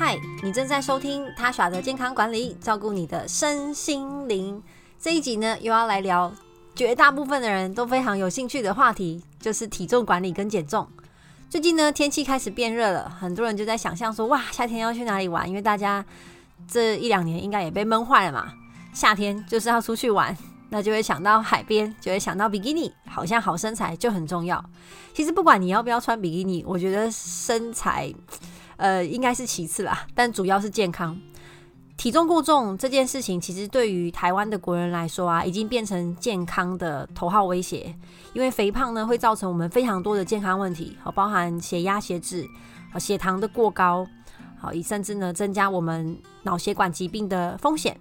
嗨，你正在收听他耍的健康管理，照顾你的身心灵。这一集呢，又要来聊绝大部分的人都非常有兴趣的话题，就是体重管理跟减重。最近呢，天气开始变热了，很多人就在想象说，哇，夏天要去哪里玩？因为大家这一两年应该也被闷坏了嘛，夏天就是要出去玩。那就会想到海边，就会想到比基尼，好像好身材就很重要。其实不管你要不要穿比基尼，我觉得身材，呃，应该是其次啦，但主要是健康。体重过重这件事情，其实对于台湾的国人来说啊，已经变成健康的头号威胁。因为肥胖呢，会造成我们非常多的健康问题，好，包含血压、血脂、血糖的过高，好，甚至呢，增加我们脑血管疾病的风险。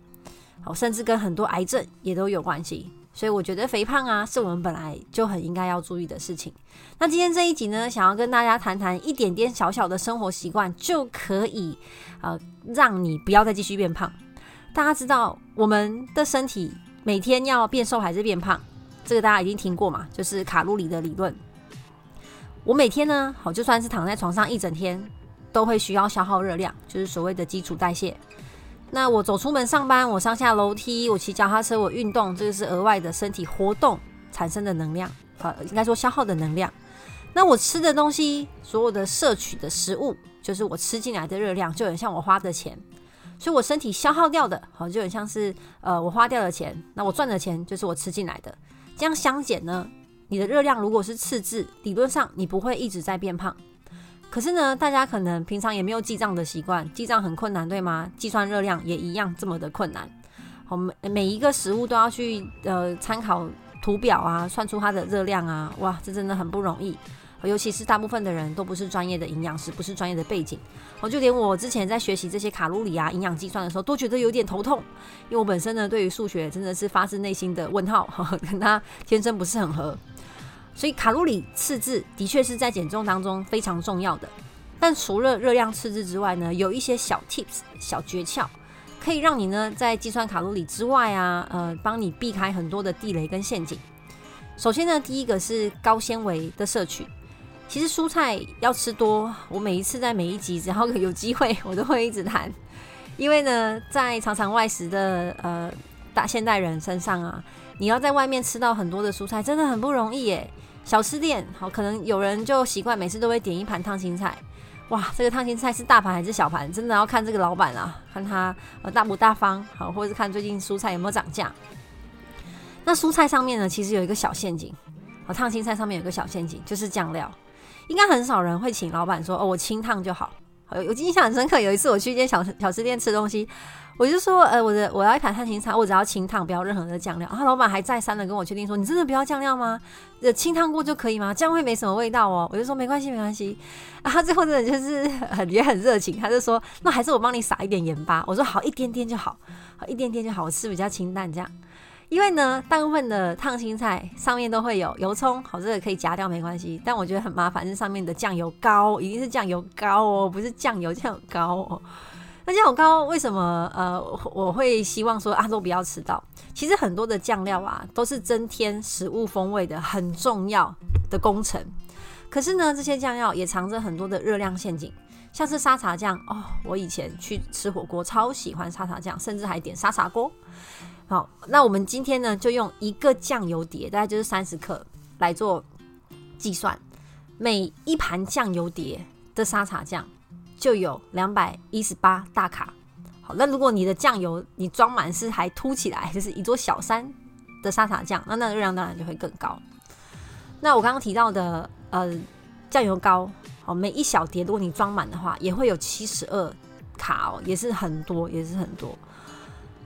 好甚至跟很多癌症也都有关系，所以我觉得肥胖啊，是我们本来就很应该要注意的事情。那今天这一集呢，想要跟大家谈谈一点点小小的生活习惯，就可以呃让你不要再继续变胖。大家知道我们的身体每天要变瘦还是变胖，这个大家已经听过嘛，就是卡路里的理论。我每天呢，好，就算是躺在床上一整天，都会需要消耗热量，就是所谓的基础代谢。那我走出门上班，我上下楼梯，我骑脚踏车，我运动，这个是额外的身体活动产生的能量，呃，应该说消耗的能量。那我吃的东西，所有的摄取的食物，就是我吃进来的热量，就很像我花的钱。所以我身体消耗掉的，好，就很像是呃我花掉的钱。那我赚的钱，就是我吃进来的。这样相减呢，你的热量如果是赤字，理论上你不会一直在变胖。可是呢，大家可能平常也没有记账的习惯，记账很困难，对吗？计算热量也一样这么的困难。我们每一个食物都要去呃参考图表啊，算出它的热量啊，哇，这真的很不容易。尤其是大部分的人都不是专业的营养师，不是专业的背景，我就连我之前在学习这些卡路里啊、营养计算的时候，都觉得有点头痛，因为我本身呢对于数学真的是发自内心的问号，呵呵，跟他天生不是很合。所以卡路里赤字的确是在减重当中非常重要的，但除了热量赤字之外呢，有一些小 tips 小诀窍，可以让你呢在计算卡路里之外啊，呃，帮你避开很多的地雷跟陷阱。首先呢，第一个是高纤维的摄取。其实蔬菜要吃多，我每一次在每一集只要有机会，我都会一直谈，因为呢，在常常外食的呃大现代人身上啊，你要在外面吃到很多的蔬菜，真的很不容易耶。小吃店好，可能有人就习惯每次都会点一盘烫青菜，哇，这个烫青菜是大盘还是小盘？真的要看这个老板啊，看他呃大不大方，好，或者是看最近蔬菜有没有涨价。那蔬菜上面呢，其实有一个小陷阱，好，烫青菜上面有个小陷阱，就是酱料，应该很少人会请老板说，哦，我清烫就好。有有印象很深刻，有一次我去一间小小吃店吃东西。我就说，呃，我的我要一盘碳青菜，我只要清烫，不要任何的酱料。然后老板还再三的跟我确定说，你真的不要酱料吗？呃，清烫过就可以吗？这样会没什么味道哦。我就说没关系，没关系。然后最后真的就是很也很热情，他就说，那还是我帮你撒一点盐巴。我说好，一点点就好，好一点点就好，我吃比较清淡这样。因为呢，大部分的烫青菜上面都会有油葱，好，这个可以夹掉没关系。但我觉得很麻烦是上面的酱油膏，一定是酱油膏哦，不是酱油酱油膏哦。那酱油膏为什么呃我会希望说啊都不要吃到？其实很多的酱料啊都是增添食物风味的很重要的工程。可是呢，这些酱料也藏着很多的热量陷阱，像是沙茶酱哦，我以前去吃火锅超喜欢沙茶酱，甚至还点沙茶锅。好，那我们今天呢就用一个酱油碟，大概就是三十克来做计算，每一盘酱油碟的沙茶酱。就有两百一十八大卡。好，那如果你的酱油你装满是还凸起来，就是一座小山的沙茶酱，那那热量当然就会更高。那我刚刚提到的呃酱油膏，好，每一小碟如果你装满的话，也会有七十二卡哦，也是很多，也是很多。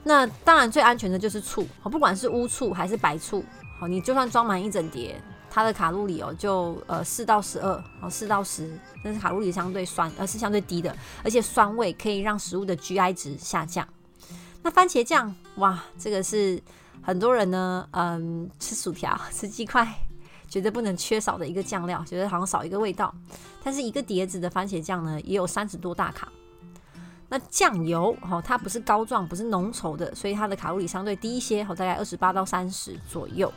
那当然最安全的就是醋，好，不管是乌醋还是白醋，好，你就算装满一整碟。它的卡路里哦，就呃四到十二，哦四到十，但是卡路里相对酸，而是相对低的，而且酸味可以让食物的 GI 值下降。那番茄酱，哇，这个是很多人呢，嗯，吃薯条、吃鸡块，绝对不能缺少的一个酱料，觉得好像少一个味道。但是一个碟子的番茄酱呢，也有三十多大卡。那酱油，哦，它不是膏状，不是浓稠的，所以它的卡路里相对低一些，哦，大概二十八到三十左右。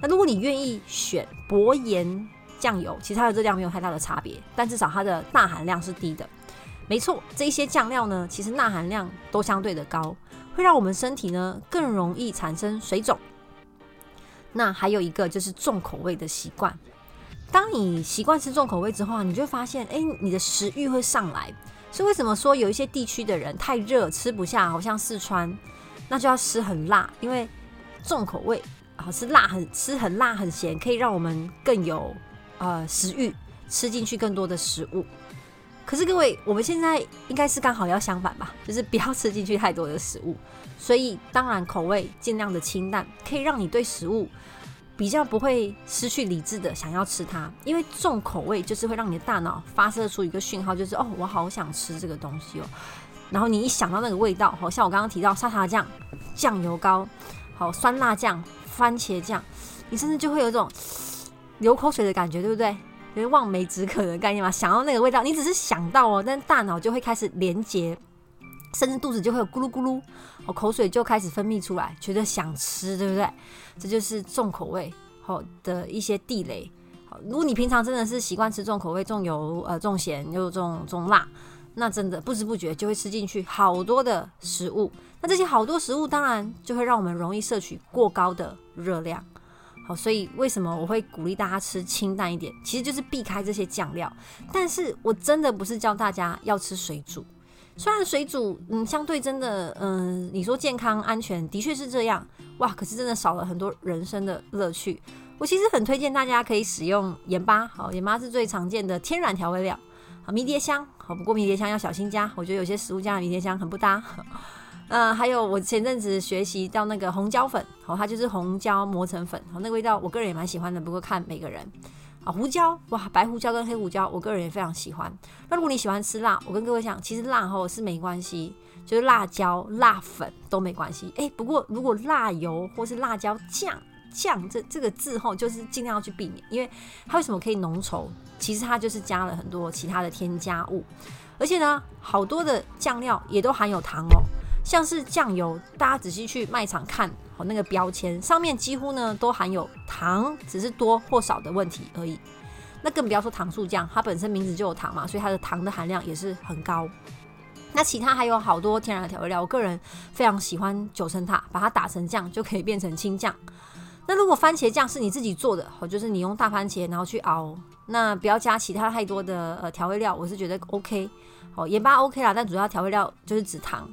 那如果你愿意选薄盐酱油，其实它的热量没有太大的差别，但至少它的钠含量是低的。没错，这些酱料呢，其实钠含量都相对的高，会让我们身体呢更容易产生水肿。那还有一个就是重口味的习惯。当你习惯吃重口味之后，你就会发现，哎，你的食欲会上来。所以为什么说有一些地区的人太热吃不下，好像四川，那就要吃很辣，因为重口味好，吃辣很吃很辣很咸，可以让我们更有呃食欲，吃进去更多的食物。可是各位，我们现在应该是刚好要相反吧，就是不要吃进去太多的食物。所以当然口味尽量的清淡，可以让你对食物比较不会失去理智的想要吃它。因为重口味就是会让你的大脑发射出一个讯号，就是哦，我好想吃这个东西哦。然后你一想到那个味道，好像我刚刚提到沙茶酱、酱油膏、好酸辣酱、番茄酱，你甚至就会有一种流口水的感觉，对不对？有望梅止渴的概念嘛，想到那个味道，你只是想到哦，但大脑就会开始连接，甚至肚子就会咕噜咕噜，哦，口水就开始分泌出来，觉得想吃，对不对？这就是重口味好的一些地雷。好，如果你平常真的是习惯吃重口味、重油、呃重咸又重重辣，那真的不知不觉就会吃进去好多的食物。那这些好多食物当然就会让我们容易摄取过高的热量。好，所以为什么我会鼓励大家吃清淡一点？其实就是避开这些酱料。但是我真的不是教大家要吃水煮，虽然水煮，嗯，相对真的，嗯，你说健康安全的确是这样，哇，可是真的少了很多人生的乐趣。我其实很推荐大家可以使用盐巴，好，盐巴是最常见的天然调味料，好，迷迭香，好，不过迷迭香要小心加，我觉得有些食物加了迷迭香很不搭。呃，还有我前阵子学习到那个红椒粉，好，它就是红椒磨成粉，好，那个味道我个人也蛮喜欢的。不过看每个人啊，胡椒哇，白胡椒跟黑胡椒，我个人也非常喜欢。那如果你喜欢吃辣，我跟各位讲，其实辣吼是没关系，就是辣椒、辣粉都没关系。哎，不过如果辣油或是辣椒酱酱这这个字吼，就是尽量要去避免，因为它为什么可以浓稠？其实它就是加了很多其他的添加物，而且呢，好多的酱料也都含有糖哦。像是酱油，大家仔细去卖场看好，那个标签上面几乎呢都含有糖，只是多或少的问题而已。那更不要说糖醋酱，它本身名字就有糖嘛，所以它的糖的含量也是很高。那其他还有好多天然的调味料，我个人非常喜欢九层塔，把它打成酱就可以变成青酱。那如果番茄酱是你自己做的，哦，就是你用大番茄然后去熬，那不要加其他太多的呃调味料，我是觉得 OK。哦，盐巴 OK 啦，但主要调味料就是指糖。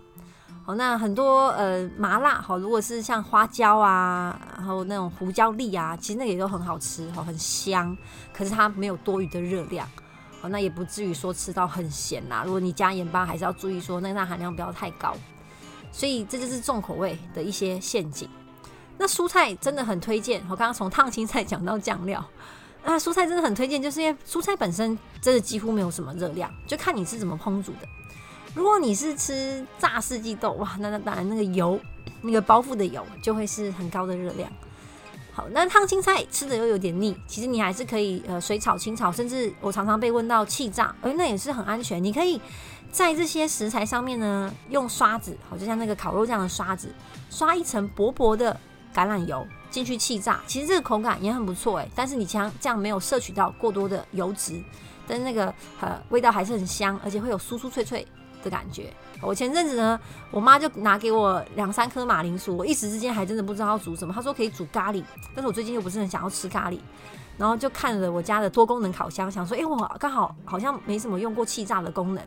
那很多呃麻辣好，如果是像花椒啊，然后那种胡椒粒啊，其实那个也都很好吃，哦，很香。可是它没有多余的热量，哦，那也不至于说吃到很咸啦。如果你加盐巴，还是要注意说那钠含量不要太高。所以这就是重口味的一些陷阱。那蔬菜真的很推荐，我刚刚从烫青菜讲到酱料，那蔬菜真的很推荐，就是因为蔬菜本身真的几乎没有什么热量，就看你是怎么烹煮的。如果你是吃炸四季豆，哇，那那当然那个油，那个包覆的油就会是很高的热量。好，那烫青菜吃的又有点腻，其实你还是可以呃水炒、清炒，甚至我常常被问到气炸，哎，那也是很安全。你可以在这些食材上面呢，用刷子，好，就像那个烤肉这样的刷子，刷一层薄薄的橄榄油进去气炸，其实这个口感也很不错哎。但是你像这样没有摄取到过多的油脂，但是那个呃味道还是很香，而且会有酥酥脆脆的感觉。我前阵子呢，我妈就拿给我两三颗马铃薯，我一时之间还真的不知道要煮什么。她说可以煮咖喱，但是我最近又不是很想要吃咖喱，然后就看了我家的多功能烤箱，想说，哎，我刚好好像没什么用过气炸的功能，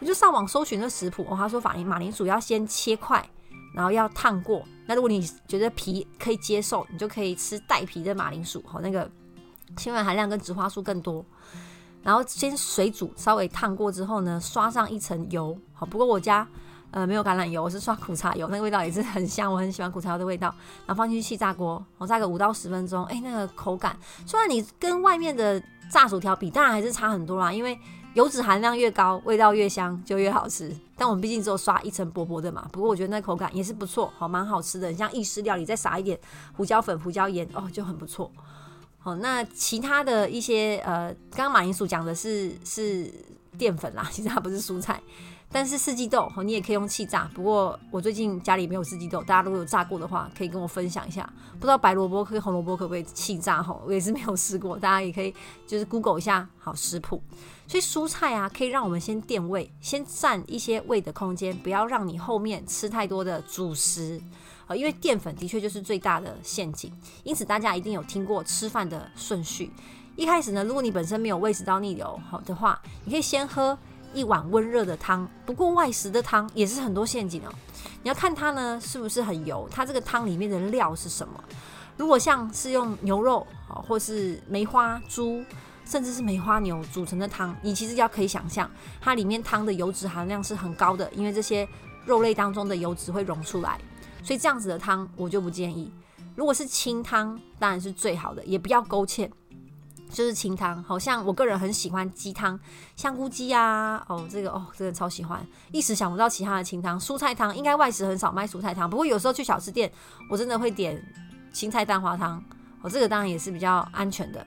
我就上网搜寻了食谱。哦，她说马铃马铃薯要先切块，然后要烫过。那如果你觉得皮可以接受，你就可以吃带皮的马铃薯，好，那个纤维含量跟植花素更多。然后先水煮，稍微烫过之后呢，刷上一层油。好，不过我家呃没有橄榄油，我是刷苦茶油，那个味道也是很香，我很喜欢苦茶油的味道。然后放进去气炸锅，我炸个五到十分钟，哎，那个口感虽然你跟外面的炸薯条比，当然还是差很多啦，因为油脂含量越高，味道越香，就越好吃。但我们毕竟只有刷一层薄薄的嘛，不过我觉得那口感也是不错，好，蛮好吃的，很像意式料理，再撒一点胡椒粉、胡椒盐，哦，就很不错。好，那其他的一些呃，刚刚马铃薯讲的是是淀粉啦，其实它不是蔬菜。但是四季豆你也可以用气炸。不过我最近家里没有四季豆，大家如果有炸过的话，可以跟我分享一下。不知道白萝卜跟红萝卜可不可以气炸？哈，我也是没有试过。大家也可以就是 Google 一下好食谱。所以蔬菜啊，可以让我们先垫胃，先占一些胃的空间，不要让你后面吃太多的主食啊。因为淀粉的确就是最大的陷阱。因此大家一定有听过吃饭的顺序。一开始呢，如果你本身没有胃食道逆流好的话，你可以先喝。一碗温热的汤，不过外食的汤也是很多陷阱哦。你要看它呢是不是很油，它这个汤里面的料是什么。如果像是用牛肉或是梅花猪，甚至是梅花牛组成的汤，你其实要可以想象，它里面汤的油脂含量是很高的，因为这些肉类当中的油脂会溶出来，所以这样子的汤我就不建议。如果是清汤，当然是最好的，也不要勾芡。就是清汤，好像我个人很喜欢鸡汤，香菇鸡啊，哦，这个哦，真的超喜欢，一时想不到其他的清汤。蔬菜汤应该外食很少卖蔬菜汤，不过有时候去小吃店，我真的会点青菜蛋花汤，哦，这个当然也是比较安全的。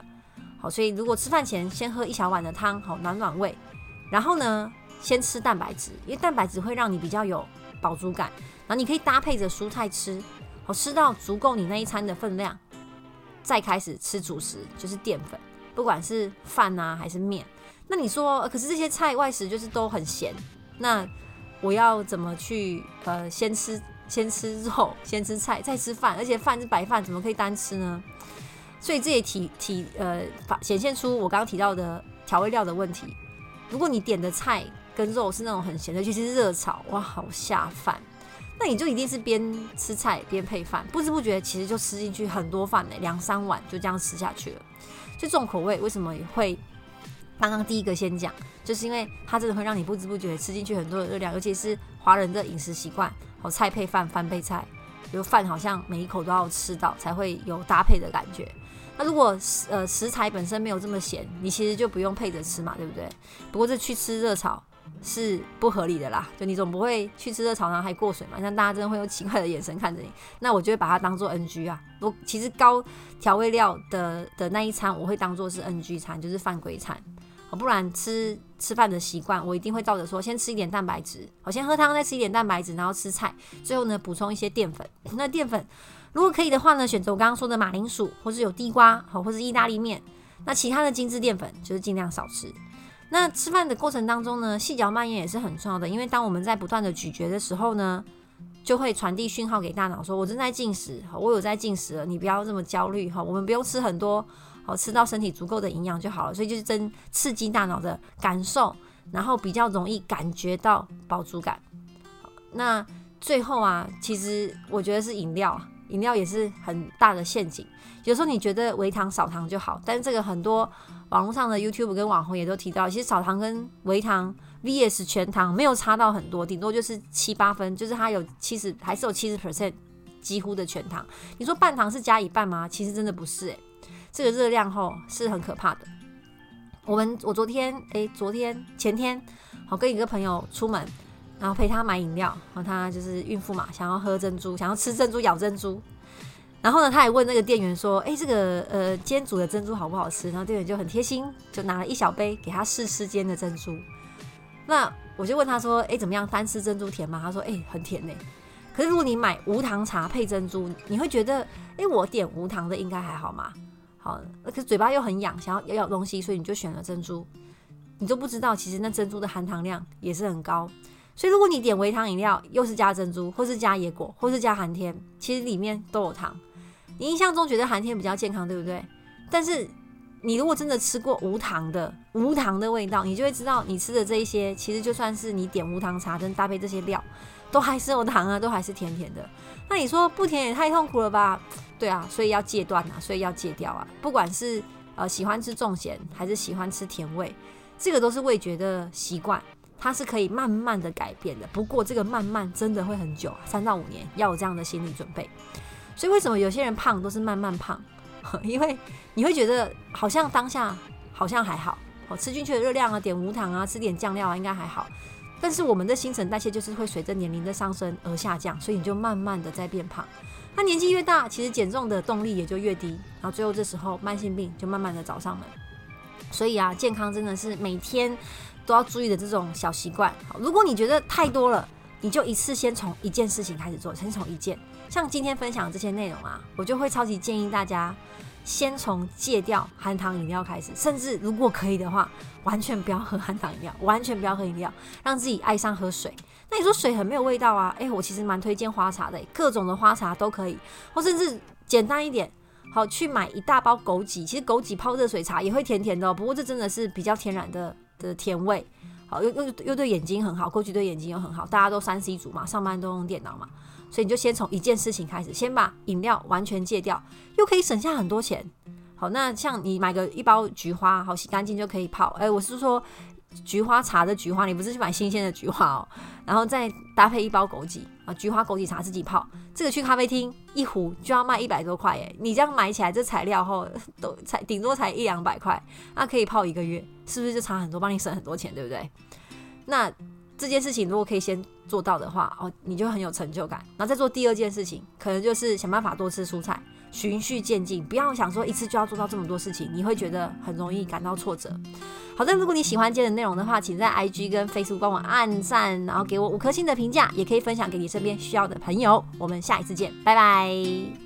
好，所以如果吃饭前先喝一小碗的汤，好暖暖胃，然后呢，先吃蛋白质，因为蛋白质会让你比较有饱足感，然后你可以搭配着蔬菜吃，好，吃到足够你那一餐的分量，再开始吃主食，就是淀粉。不管是饭啊还是面，那你说，可是这些菜外食就是都很咸，那我要怎么去呃先吃先吃肉，先吃菜，再吃饭，而且饭是白饭，怎么可以单吃呢？所以这也体体呃显现出我刚刚提到的调味料的问题。如果你点的菜跟肉是那种很咸的，尤其是热炒，哇，好下饭，那你就一定是边吃菜边配饭，不知不觉其实就吃进去很多饭呢，两三碗就这样吃下去了。就重口味为什么会刚刚第一个先讲，就是因为它真的会让你不知不觉吃进去很多的热量，尤其是华人的饮食习惯，好，菜配饭，饭配菜，就饭好像每一口都要吃到才会有搭配的感觉。那如果呃食材本身没有这么咸，你其实就不用配着吃嘛，对不对？不过这去吃热炒。是不合理的啦，就你总不会去吃热炒然后还过水嘛？像大家真的会用奇怪的眼神看着你，那我就会把它当做 NG 啊。我其实高调味料的的那一餐，我会当做是 NG 餐，就是犯规餐。不然吃吃饭的习惯，我一定会照着说，先吃一点蛋白质，我先喝汤，再吃一点蛋白质，然后吃菜，最后呢补充一些淀粉。那淀粉如果可以的话呢，选择我刚刚说的马铃薯，或是有地瓜，好，或是意大利面。那其他的精致淀粉就是尽量少吃。那吃饭的过程当中呢，细嚼慢咽也是很重要的，因为当我们在不断的咀嚼的时候呢，就会传递讯号给大脑说，我正在进食，我有在进食了，你不要这么焦虑哈，我们不用吃很多，好，吃到身体足够的营养就好了，所以就是真刺激大脑的感受，然后比较容易感觉到饱足感。那最后啊，其实我觉得是饮料，饮料也是很大的陷阱，有时候你觉得微糖少糖就好，但是这个很多。网络上的 YouTube 跟网红也都提到，其实少糖跟微糖 VS 全糖没有差到很多，顶多就是七八分，就是它有七十，还是有七十 percent 几乎的全糖。你说半糖是加一半吗？其实真的不是诶、这个热量吼是很可怕的。我们我昨天诶、昨天前天我跟一个朋友出门，然后陪他买饮料，然后他就是孕妇嘛，想要喝珍珠，想要吃珍珠，咬珍珠。然后呢，他还问那个店员说：“哎，这个呃，煎煮的珍珠好不好吃？”然后店员就很贴心，就拿了一小杯给他试吃煎的珍珠。那我就问他说：“哎，怎么样？单吃珍珠甜吗？”他说：“哎，很甜呢。”可是如果你买无糖茶配珍珠，你会觉得：“哎，我点无糖的应该还好吗？”好，可是嘴巴又很痒，想要咬咬东西，所以你就选了珍珠。你都不知道，其实那珍珠的含糖量也是很高。所以如果你点微糖饮料，又是加珍珠，或是加椰果，或是加寒天，其实里面都有糖。你印象中觉得寒天比较健康，对不对？但是你如果真的吃过无糖的无糖的味道，你就会知道你吃的这一些，其实就算是你点无糖茶跟搭配这些料，都还是有糖啊，都还是甜甜的。那你说不甜也太痛苦了吧？对啊，所以要戒断啊，所以要戒掉啊。不管是呃喜欢吃重咸还是喜欢吃甜味，这个都是味觉的习惯，它是可以慢慢的改变的。不过这个慢慢真的会很久啊，三到五年，要有这样的心理准备。所以为什么有些人胖都是慢慢胖？因为你会觉得好像当下好像还好，好，吃进去的热量啊，点无糖啊，吃点酱料啊，应该还好。但是我们的新陈代谢就是会随着年龄的上升而下降，所以你就慢慢的在变胖。那年纪越大，其实减重的动力也就越低，然后最后这时候慢性病就慢慢的找上门。所以啊，健康真的是每天都要注意的这种小习惯。好，如果你觉得太多了，你就一次先从一件事情开始做，先从一件。像今天分享这些内容啊，我就会超级建议大家。先从戒掉含糖饮料开始，甚至如果可以的话，完全不要喝含糖饮料，完全不要喝饮料，让自己爱上喝水。那你说水很没有味道啊？诶，我其实蛮推荐花茶的，各种的花茶都可以，或甚至简单一点，好，去买一大包枸杞，其实枸杞泡热水茶也会甜甜的哦。不过这真的是比较天然的的甜味，好，又又又对眼睛很好，过去对眼睛又很好，大家都三 C 族嘛，上班都用电脑嘛。所以你就先从一件事情开始，先把饮料完全戒掉，又可以省下很多钱。好，那像你买个一包菊花，好，洗干净就可以泡。哎，我是说菊花茶的菊花，你不是去买新鲜的菊花哦。然后再搭配一包枸杞啊，菊花枸杞茶自己泡，这个去咖啡厅一壶就要卖一百多块耶。你这样买起来，这材料后都才顶多才一两百块，那可以泡一个月，是不是就差很多，帮你省很多钱，对不对？那。这件事情如果可以先做到的话，哦，你就很有成就感。然后再做第二件事情，可能就是想办法多吃蔬菜，循序渐进，不要想说一次就要做到这么多事情，你会觉得很容易感到挫折。好的，如果你喜欢今天的内容的话，请在 IG 跟 Facebook 帮我按赞，然后给我五颗星的评价，也可以分享给你身边需要的朋友。我们下一次见，拜拜。